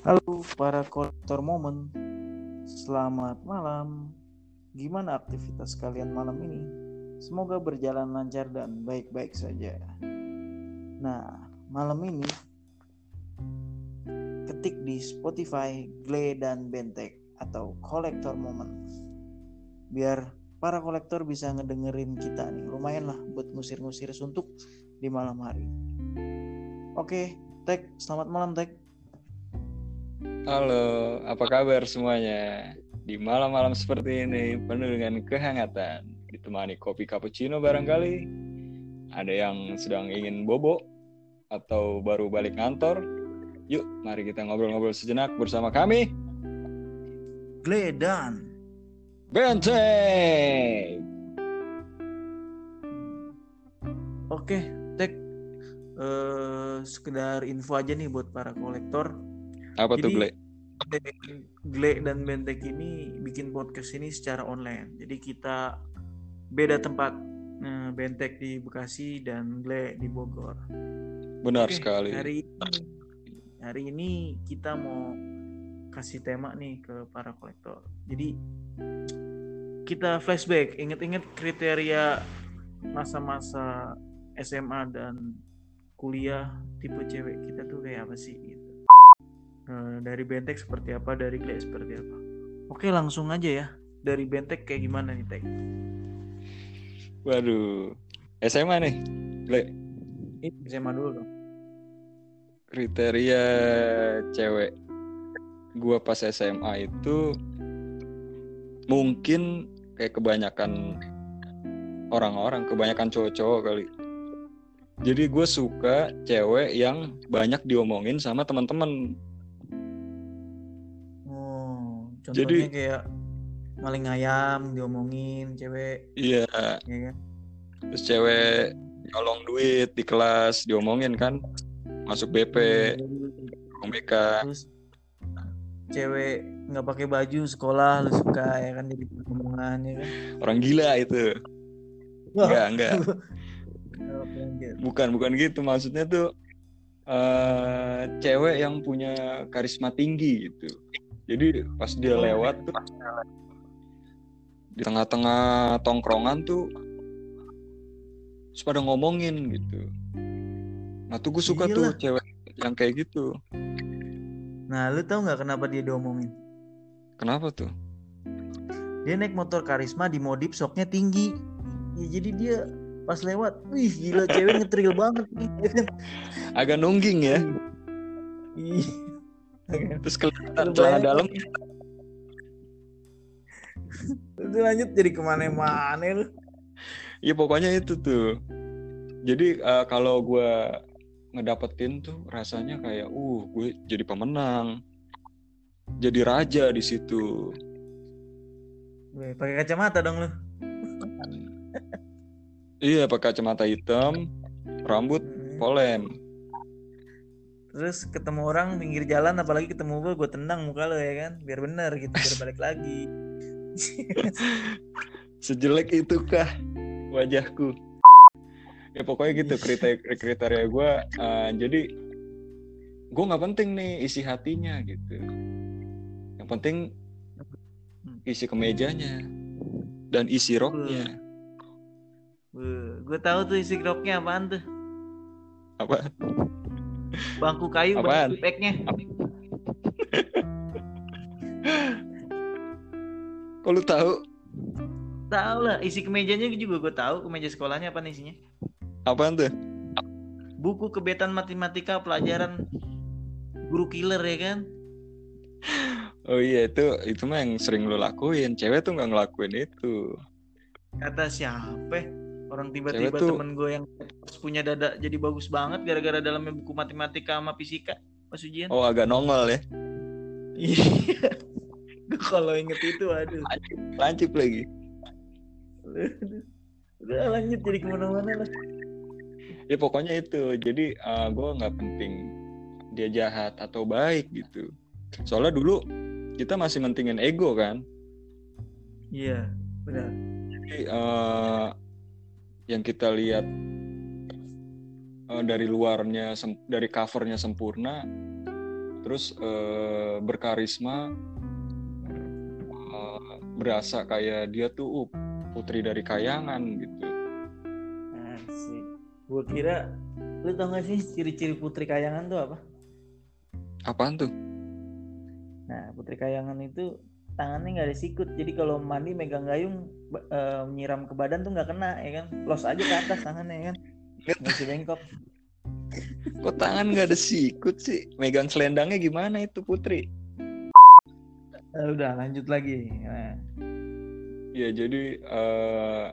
Halo para kolektor momen, selamat malam. Gimana aktivitas kalian malam ini? Semoga berjalan lancar dan baik-baik saja. Nah, malam ini ketik di Spotify Gle dan Bentek atau kolektor momen. Biar para kolektor bisa ngedengerin kita nih. Lumayan lah buat ngusir-ngusir suntuk di malam hari. Oke, Tek, selamat malam Tek. Halo, apa kabar semuanya? Di malam-malam seperti ini penuh dengan kehangatan, ditemani kopi cappuccino barangkali. Ada yang sedang ingin bobo atau baru balik kantor. Yuk, mari kita ngobrol-ngobrol sejenak bersama kami. Gledan. Benteng. Oke, Tek. Eh, sekedar info aja nih buat para kolektor. Apa tuh, Jadi- Gle? Gle dan Bentek ini bikin podcast ini secara online. Jadi kita beda tempat. Nah, Bentek di Bekasi dan Gle di Bogor. Benar Oke, sekali. Hari ini, hari ini kita mau kasih tema nih ke para kolektor. Jadi kita flashback, inget-inget kriteria masa-masa SMA dan kuliah tipe cewek kita tuh kayak apa sih gitu. Eh, dari Bentek seperti apa, dari Gle seperti apa. Oke, langsung aja ya. Dari Bentek kayak gimana nih, Tek? Waduh. SMA nih, Gle. Ini SMA dulu dong. Kriteria cewek gua pas SMA itu mungkin kayak kebanyakan orang-orang, kebanyakan cowok-cowok kali. Jadi gue suka cewek yang banyak diomongin sama teman-teman. Oh, contohnya Jadi- kayak maling ayam diomongin cewek, Iya, ya kan? terus cewek nyolong duit di kelas diomongin kan, masuk BP, Hmm. BK. Terus cewek nggak pakai baju sekolah lu suka ya kan jadi omongan ya kan? Orang gila itu. Enggak, enggak. Lanjut. Bukan, bukan gitu. Maksudnya tuh eh cewek yang punya karisma tinggi gitu. Jadi pas dia Oh. lewat tuh di tengah-tengah tongkrongan tuh terus pada ngomongin gitu. Nah tuh gue suka tuh Iyalah. cewek yang kayak gitu. Nah, lu tahu nggak kenapa dia diomongin? Kenapa tuh? Dia naik motor karisma dimodif soknya tinggi. Ya, jadi dia pas lewat, wih gila cewek ngetril banget? Agak nungging ya. Terus kelihatan bayangin. dalam. Itu lanjut jadi ke mana-mana lu. Ya pokoknya itu tuh. Jadi eh, kalau gue ngedapetin tuh rasanya kayak, uh, gue jadi pemenang, jadi raja di situ. Pakai kacamata dong lu. Iya, pakai kacamata hitam, rambut Hmm. polem. Terus ketemu orang pinggir jalan apalagi ketemu gue gue tendang muka lo ya kan biar bener gitu biar balik lagi Sejelek itukah wajahku? Ya pokoknya gitu kriteria kriteria gue. jadi gue nggak penting nih isi hatinya gitu. Yang penting isi kemejanya dan isi roknya. gue tahu tuh isi roknya apaan tuh Apa? Bangku kayu Apaan? bangku packnya Kok lu tahu? tahu lah isi kemejanya juga gue tahu kemeja sekolahnya apa isinya Apaan tuh? buku kebetan matematika pelajaran guru killer ya kan Oh iya itu itu mah yang sering lu lakuin. Cewek tuh nggak ngelakuin itu. kata siapa orang tiba-tiba Cewek tuh- temen gue yang punya dada jadi bagus banget gara-gara dalamnya buku matematika sama fisika pas ujian Oh agak nongol ya. iya kalau inget itu aduh Lancip lagi. udah lanjut jadi ke mana-mana lah Ya pokoknya itu. Jadi gue nggak penting dia jahat atau baik gitu. Soalnya dulu kita masih mentingin ego kan. iya benar Jadi eh, yang kita lihat eh, dari luarnya dari covernya sempurna terus uh, berkarisma uh, berasa kayak dia tuh uh, putri dari kayangan gitu. Asik. gue kira lu tau gak sih ciri-ciri putri kayangan tuh apa? Apaan tuh? Nah putri kayangan itu tangannya nggak ada sikut. Jadi kalau mandi megang gayung uh, nyiram ke badan tuh nggak kena ya kan? Los aja ke atas tangannya ya kan? Masih bengkok. Kok tangan nggak ada sikut sih? Megang selendangnya gimana itu putri? Uh, udah lanjut lagi. Nah. ya jadi uh,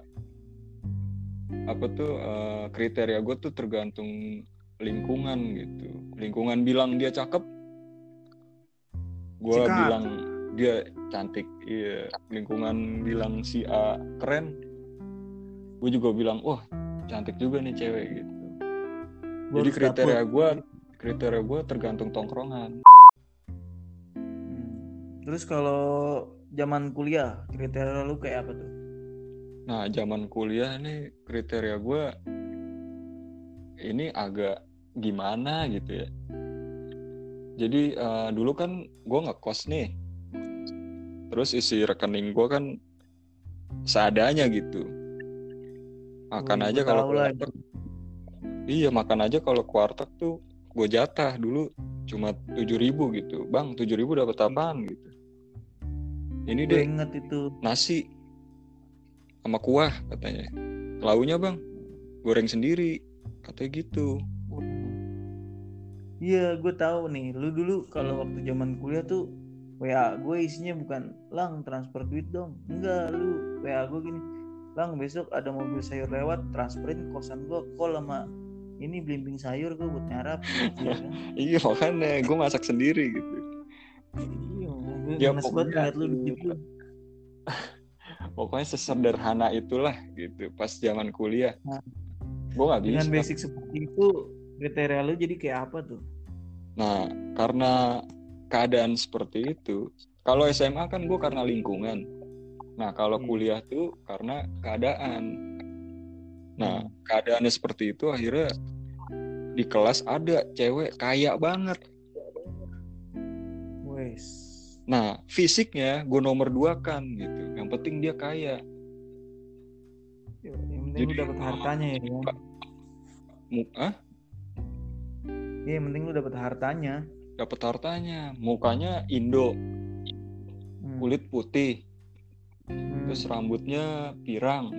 apa tuh uh, kriteria gue tuh tergantung lingkungan gitu. Lingkungan bilang dia cakep gue bilang dia cantik iya. Lingkungan bilang si A keren. Gue juga bilang wah cantik juga nih cewek gitu. Gua jadi kriteria gue kriteria gue tergantung tongkrongan. Hmm. terus kalau zaman kuliah kriteria lu kayak apa tuh? Nah zaman kuliah nih kriteria gue ini agak gimana gitu ya. Jadi uh, dulu kan gue ngekos nih terus isi rekening gue kan seadanya gitu. Makan oh, aja kalau kuartek iya makan aja kalau kuartek tuh gue jatah. Dulu cuma tujuh ribu gitu. Bang tujuh ribu dapat apaan gitu? Ini deh inget itu. nasi sama kuah katanya. Launya bang goreng sendiri katanya gitu. Iya gue tahu nih. Lu dulu kalau waktu zaman kuliah tuh WA gue isinya bukan lang transfer duit dong. Enggak lu WA gue gini lang besok ada mobil sayur lewat transferin kosan gue kok lama ini blimbing sayur gue buat nyarap. Gitu, kan? iya makanya gue masak sendiri gitu. Iya ya, pokoknya, lu gitu pokoknya sesederhana itulah gitu pas zaman kuliah. Nah, gue nggak bisa. dengan basic seperti itu kriteria lu jadi kayak apa tuh? Nah karena keadaan seperti itu kalau SMA kan gue karena lingkungan. Nah kalau hmm. kuliah tuh karena keadaan. Nah hmm. keadaannya seperti itu akhirnya di kelas ada cewek kaya banget. Wes. Nah fisiknya gue nomor dua kan gitu. Yang penting dia kaya. Yang penting Jadi, lu dapat hartanya ya. Ah? Iya, yang penting lu dapat hartanya dapat hartanya. Mukanya Indo. Hmm. kulit putih. Hmm. terus rambutnya pirang.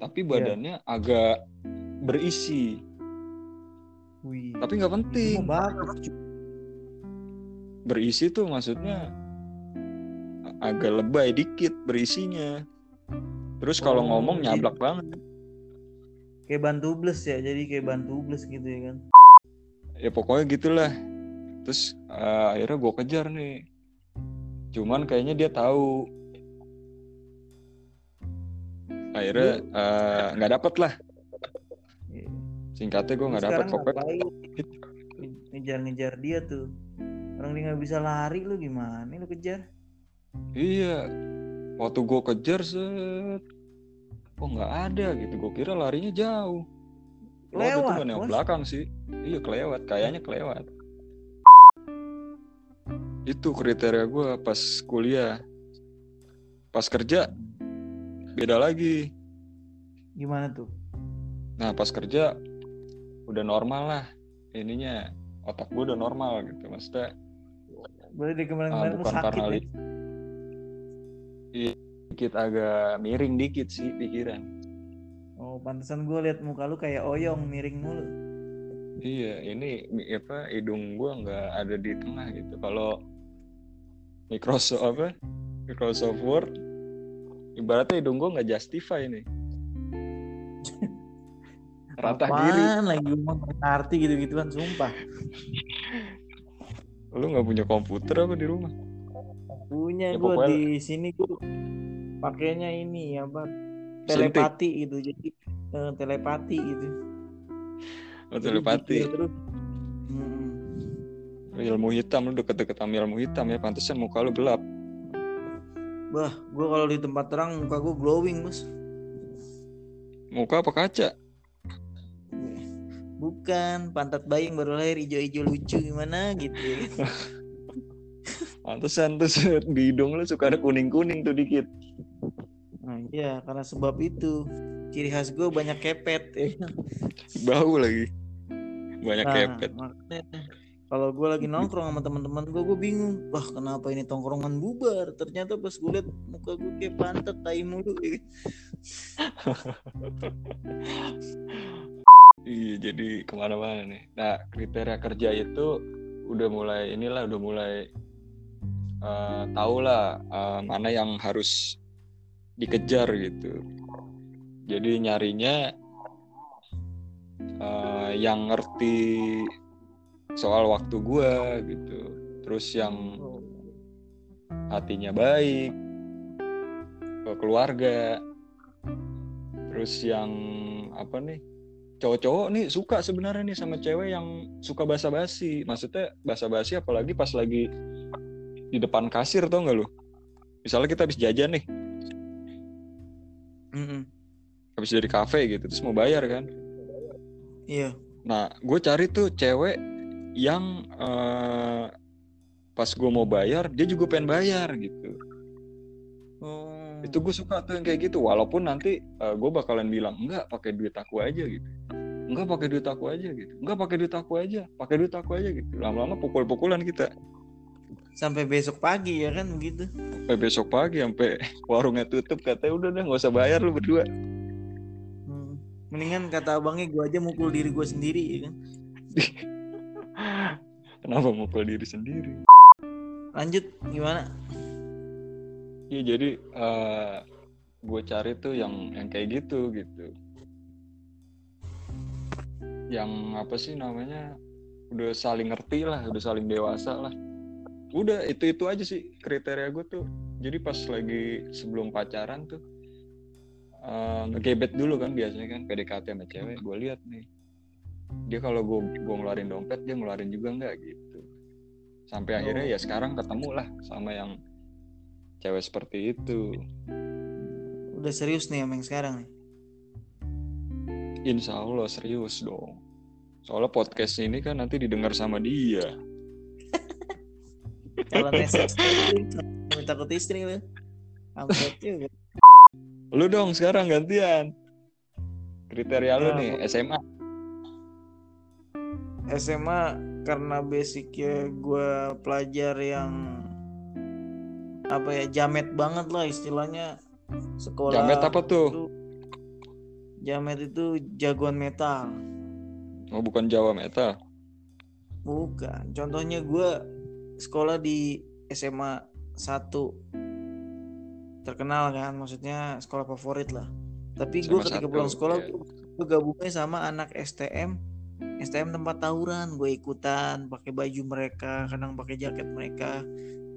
Tapi iya. badannya yeah. agak berisi. Wih. tapi nggak penting. Berisi tuh maksudnya agak lebay dikit berisinya. Terus kalau oh, ngomong nyablak banget. Kayak bantu bles ya jadi kayak bantu bles gitu ya kan. Ya pokoknya gitulah terus uh, akhirnya gue kejar nih. Cuman kayaknya dia tahu. Akhirnya eh, nggak uh, dapet lah. Singkatnya gue nggak dapet pokoknya. ngejar-ngejar dia tuh. Orang dia nggak bisa lari lu gimana? Lu kejar? Iya. Waktu gue kejar set. Oh nggak ada gitu? Gue kira larinya jauh. Kelewat waktu itu belakang sih. Iya kelewat. Kayaknya kelewat itu kriteria gue pas kuliah. Pas kerja beda lagi. Gimana tuh? Nah pas kerja udah normal lah. Ininya otak gue udah normal gitu. Maksudnya boleh di kemarin-kemarin uh, bukan sakit karena ya? iya, dikit agak miring dikit sih pikiran. Oh pantesan gue liat muka lu kayak oyong miring mulu Iya, ini apa hidung gua nggak ada di tengah gitu. Kalau Microsoft apa? Microsoft Word ibaratnya hidung gua nggak justify nih. Rata diri. lagi ngomong arti gitu-gitu kan sumpah. Lu nggak punya komputer apa di rumah? Punya ya, gua pokoknya... di sini gua pakainya ini apa? Telepati gitu. Jadi uh, telepati gitu oh, telepati hmm. ilmu hitam lu deket-deket sama ilmu hitam ya pantesan muka lu gelap bah gua kalau di tempat terang muka gua glowing bos muka apa kaca bukan pantat bayi yang baru lahir hijau-hijau lucu gimana gitu ya. Pantesan terus di hidung lu suka ada kuning-kuning tuh dikit. Nah, iya karena sebab itu ciri khas gue banyak kepet ya. Bau lagi. Banyak Nah, kepet. makanya kalau gue lagi nongkrong sama teman-teman gue, gue bingung. Wah kenapa ini tongkrongan bubar? Ternyata pas gue liat muka gue kayak pantat tai mulu. ya. Iya, jadi ke mana-mana nih. Nah, kriteria kerja itu udah mulai inilah, udah mulai eh tahu lah eh, mana yang harus dikejar gitu. Jadi nyarinya yang ngerti soal waktu gua gitu. Terus yang hatinya baik ke keluarga. Terus yang apa nih? cowok-cowok nih suka sebenarnya nih sama cewek yang suka basa-basi. Maksudnya basa-basi apalagi pas lagi di depan kasir tau nggak lu? Misalnya kita habis jajan nih, Mm-mm. habis dari kafe gitu, terus mau bayar kan. Iya. Nah, gue cari tuh cewek yang eh, pas gue mau bayar, dia juga pengen bayar gitu. Oh. Itu gue suka tuh yang kayak gitu. Walaupun nanti gue bakalan bilang enggak pakai duit aku aja gitu. Enggak pakai duit aku aja gitu. Enggak pakai duit aku aja. Pakai duit aku aja gitu. Lama-lama pukul-pukulan kita. sampai besok pagi ya kan begitu. sampai besok pagi sampai warungnya tutup katanya udah deh nggak usah bayar lu berdua. Mendingan kata abangnya gue aja mukul diri gue sendiri ya kan. kenapa mukul diri sendiri? Lanjut gimana? iya jadi gue cari tuh yang yang kayak gitu gitu. Yang apa sih namanya? Udah saling ngerti lah udah saling dewasa lah. Udah itu itu aja sih kriteria gue tuh. Jadi pas lagi sebelum pacaran tuh eh, ngegebet dulu kan biasanya kan PDKT sama cewek gue lihat nih dia kalau gue gue ngeluarin dompet dia ngeluarin juga nggak gitu sampai akhirnya ya sekarang ketemu lah sama yang cewek seperti itu Udah serius nih sama yang sekarang nih. Insya Allah serius dong soalnya podcast ini kan nanti didengar sama dia Kalau neses minta takut istri lu. Ampet juga. Lu dong sekarang gantian. Kriteria lu Nah, nih SMA SMA karena basicnya gue pelajar yang apa ya jamet banget lah istilahnya. Sekolah jamet apa tuh? itu jamet itu jagoan metal. Oh bukan Jawa Meta bukan. Contohnya gue sekolah di SMA 1 terkenal kan maksudnya sekolah favorit lah. Tapi gue ketika satu, pulang sekolah iya. gue gabungnya sama anak STM STM tempat tawuran gue ikutan pakai baju mereka kadang pakai jaket mereka.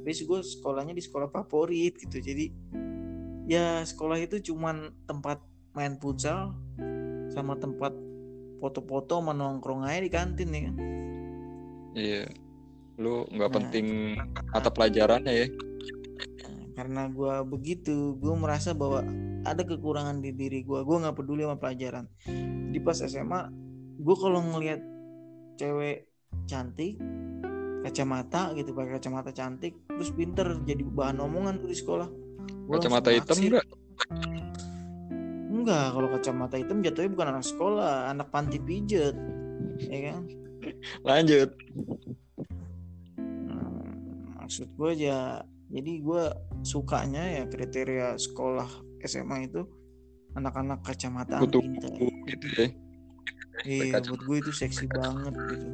Tapi gue sekolahnya di sekolah favorit gitu jadi ya sekolah itu cuman tempat main futsal sama tempat foto-foto sama nongkrong aja di kantin ya kan? Iya. Lu nggak Nah. penting mata pelajarannya ya karena gue begitu gue merasa bahwa ada kekurangan di diri gue gue nggak peduli sama pelajaran. Di pas SMA gue kalau ngelihat cewek cantik kacamata gitu pakai kacamata cantik terus pinter jadi bahan omongan tuh di sekolah. Gua kacamata hitam enggak enggak kalau kacamata hitam jatuhnya bukan anak sekolah anak panti pijet ya kan? Lanjut. Nah, maksud gue ya jadi gue sukanya ya kriteria sekolah SMA itu anak-anak kacamata kutu-kutu gitu ya iya buat gue itu seksi banget gitu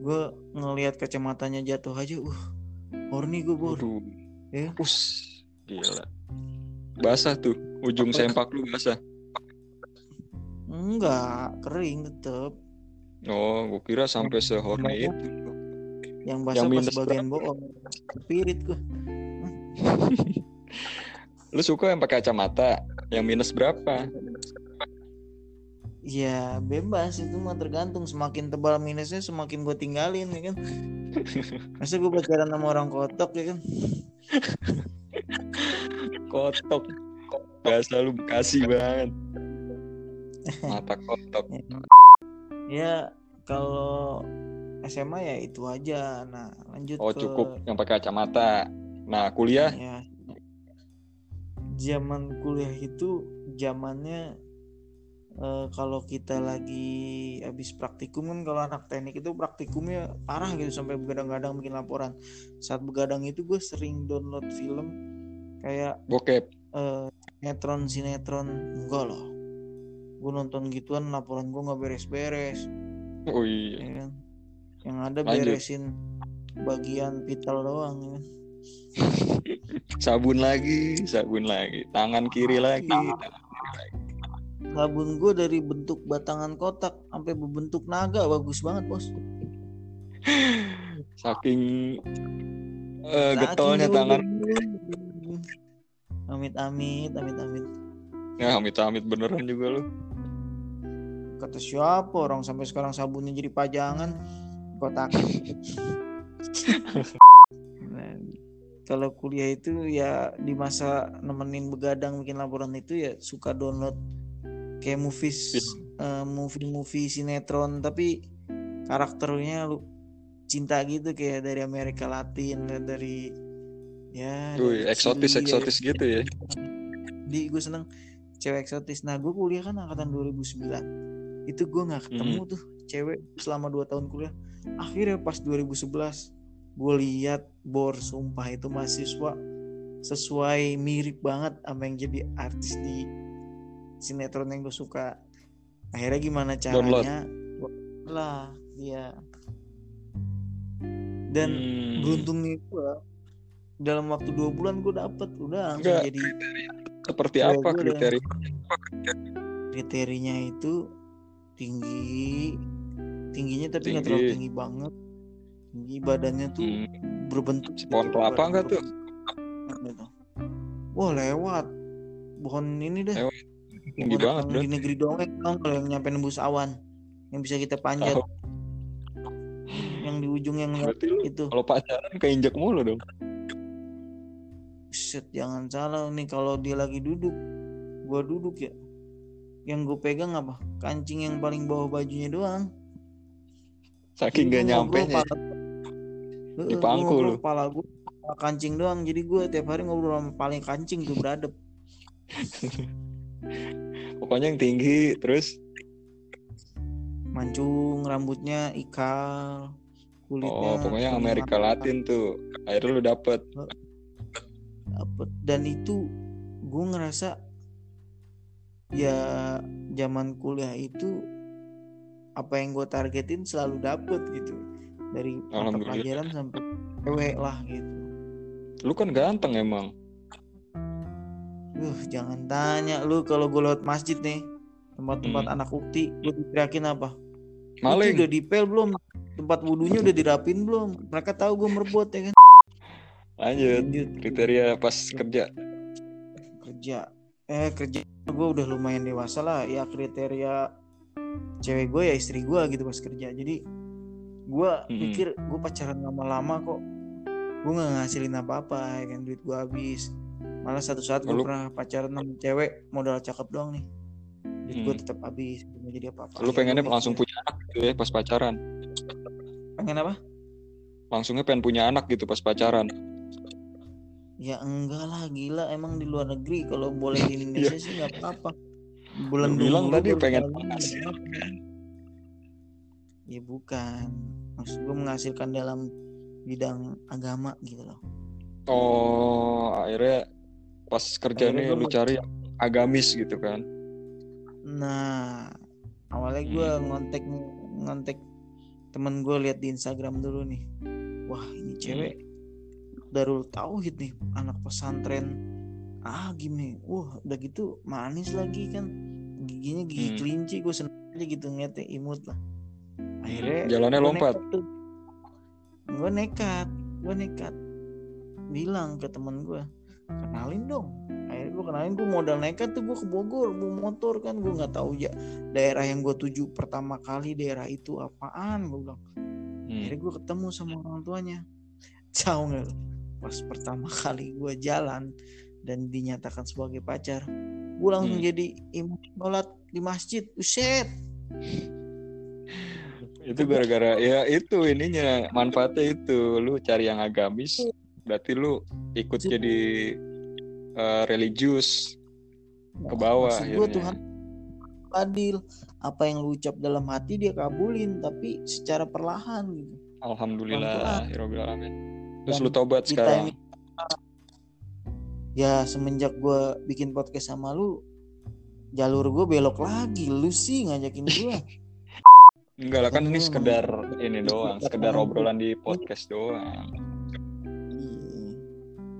gue ngelihat kacamatanya jatuh aja uh horny gue bor. Ya. Us, gila. Basah tuh, ujung sempak lu basah. enggak kering tetep Oh, gua kira sampai sehorny itu. yang basah Yang pas bagian bohong spirit gue Lu suka yang pakai kacamata? Yang minus berapa? ya bebas itu mah tergantung semakin tebal minusnya semakin gue tinggalin ya kan masa gue pacaran sama orang kotok ya kan Kotok. Bahasa lu Bekasi banget. Mata kotok. ya kalau SMA ya itu aja nah lanjut Oh ke cukup yang pakai kacamata. Nah kuliah ya zaman kuliah itu zamannya eh, kalau kita lagi habis praktikum kan kalau anak teknik itu praktikumnya parah gitu sampai begadang-gadang bikin laporan saat begadang itu gue sering download film kayak bokep. eh, sinetron sinetron enggak loh gue nonton gituan laporan gue nggak beres-beres Oh iya. ya kan yang ada Lanjut. beresin bagian vital doang ya kan. Sabun lagi, sabun lagi. Tangan kiri lagi. tangan kiri lagi. sabun gue dari bentuk batangan kotak sampai berbentuk naga bagus banget bos Saking Saking getolnya tangan. amit amit amit amit Ya amit-amit beneran juga lu. kata siapa orang sampai sekarang sabunnya jadi pajangan kotak kalau kuliah itu ya di masa nemenin begadang bikin laporan itu ya suka download kayak movies eh, movie-movie sinetron. Tapi karakternya lu cinta gitu kayak dari Amerika Latin dari ya dari eksotis eksotis gitu ya. di gue seneng cewek eksotis. Nah gue kuliah kan angkatan 2009 itu gue nggak ketemu tuh cewek selama 2 tahun kuliah. Akhirnya pas 2011 gue lihat bor sumpah itu mahasiswa sesuai mirip banget sama yang jadi artis di sinetron yang gue suka. Akhirnya gimana caranya? Lah dia dan Hmm. beruntungnya gue dalam waktu dua bulan gue dapet udah langsung Enggak. jadi Seperti apa kriteria? kriterianya? itu tinggi. Tingginya tapi nggak terlalu tinggi banget tinggi badannya tuh Hmm. berbentuk Pohon kelapa enggak tuh? gitu. wah lewat pohon ini deh Lewat. Tinggi Pohon banget, di negeri dongeng tau kalau yang nyampe nembus awan yang bisa kita panjat Tahu. yang di ujung yang Berarti itu kalau pacaran keinjek mulu dong. Set, jangan salah nih kalau dia lagi duduk gua duduk ya yang gue pegang apa kancing yang paling bawah bajunya doang Saking gak gua nyampe Di pangku lu. Kepala gue kancing doang. Jadi gue tiap hari ngobrol sama paling kancing tuh beradab. Pokoknya yang tinggi terus Mancung, rambutnya ikal, kulitnya. oh pokoknya Amerika Latin tuh. Akhirnya lu dapet. dapet. Dan itu gue ngerasa ya zaman kuliah itu apa yang gue targetin selalu dapet gitu dari mata pelajaran sampai cewek lah gitu. Lu kan ganteng emang. Uh, jangan tanya lu kalau gue lewat masjid nih tempat-tempat Hmm. anak ukti gue diteriakin apa? Maling. udah dipel belum? Tempat wudhunya udah dirapin belum? Mereka tahu gue merebut ya kan? Lanjut. Lanjut Kriteria pas kerja. kerja. Eh kerja gue udah lumayan dewasa lah. Ya kriteria cewek gue ya istri gue gitu pas kerja. Jadi gue Mm-mm. pikir gue pacaran lama-lama kok gue nggak ngasilin apa-apa ya kan duit gue habis. Malah satu saat gue pernah pacaran sama cewek modal cakep doang nih. Gue Hmm. tetap habis nggak jadi apa-apa. Lu pengennya gua langsung mikir, punya anak gitu ya pas pacaran. pengen apa? Langsungnya pengen punya anak gitu pas pacaran. Ya enggak lah gila emang di luar negeri kalau boleh di Indonesia sih nggak apa-apa. Bulan bilang tadi pengen. Ya bukan. Maksud gue menghasilkan dalam bidang agama gitu loh. Oh, akhirnya pas kerja Akhirnya nih gua lu cari yang agamis gitu kan. Nah, awalnya gue Hmm. ngontek ngontek temen gue lihat di Instagram dulu nih. Wah ini cewek Darul Tauhid nih, anak pesantren Agim nih. Wah udah gitu manis lagi kan, giginya gigi Hmm. kelinci. Gue seneng aja gitu ngeliatnya imut lah. Akhirnya Jalannya gua lompat. Gue nekat, gue nekat bilang ke temen gue, kenalin dong. Akhirnya gue kenalin gue modal nekat tuh gue ke Bogor bawa motor kan gue nggak tahu ya daerah yang gue tuju pertama kali daerah itu apaan gue bilang. Hmm. Akhirnya gue ketemu sama orang tuanya. Tahu nggak? Pas pertama kali gue jalan dan dinyatakan sebagai pacar, gue langsung Hmm. jadi imam sholat di masjid. Uset. Itu gara-gara ya itu ininya manfaatnya itu. Lu cari yang agamis berarti lu ikut jadi uh, religius ke bawah Maksud gue Tuhan adil. Apa yang lu ucap dalam hati dia kabulin tapi secara perlahan gitu. Alhamdulillah alamin terus Dan lu tobat sekarang? ini, ya semenjak gue bikin podcast sama lu jalur gue belok lagi. Lu sih ngajakin gue enggak lah kan ini sekedar ini doang sekedar obrolan di podcast doang.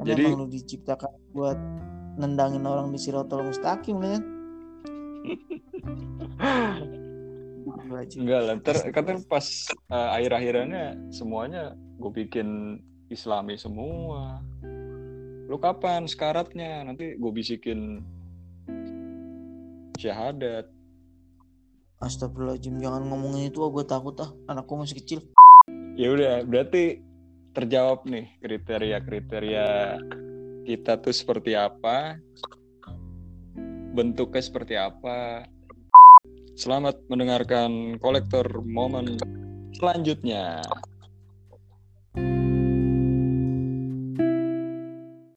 Iya. jadi lu diciptakan buat nendangin orang di sirotol mustaqim kan Enggak lah, ter, kata pas uh, akhir-akhirannya semuanya gue bikin islami semua. Lu kapan sekaratnya? Nanti gue bisikin syahadat Astagfirullahaladzim jangan ngomongin itu gue takut ah. Anakku masih kecil. Ya udah berarti terjawab nih kriteria-kriteria kita tuh seperti apa bentuknya seperti apa. Selamat mendengarkan kolektor momen selanjutnya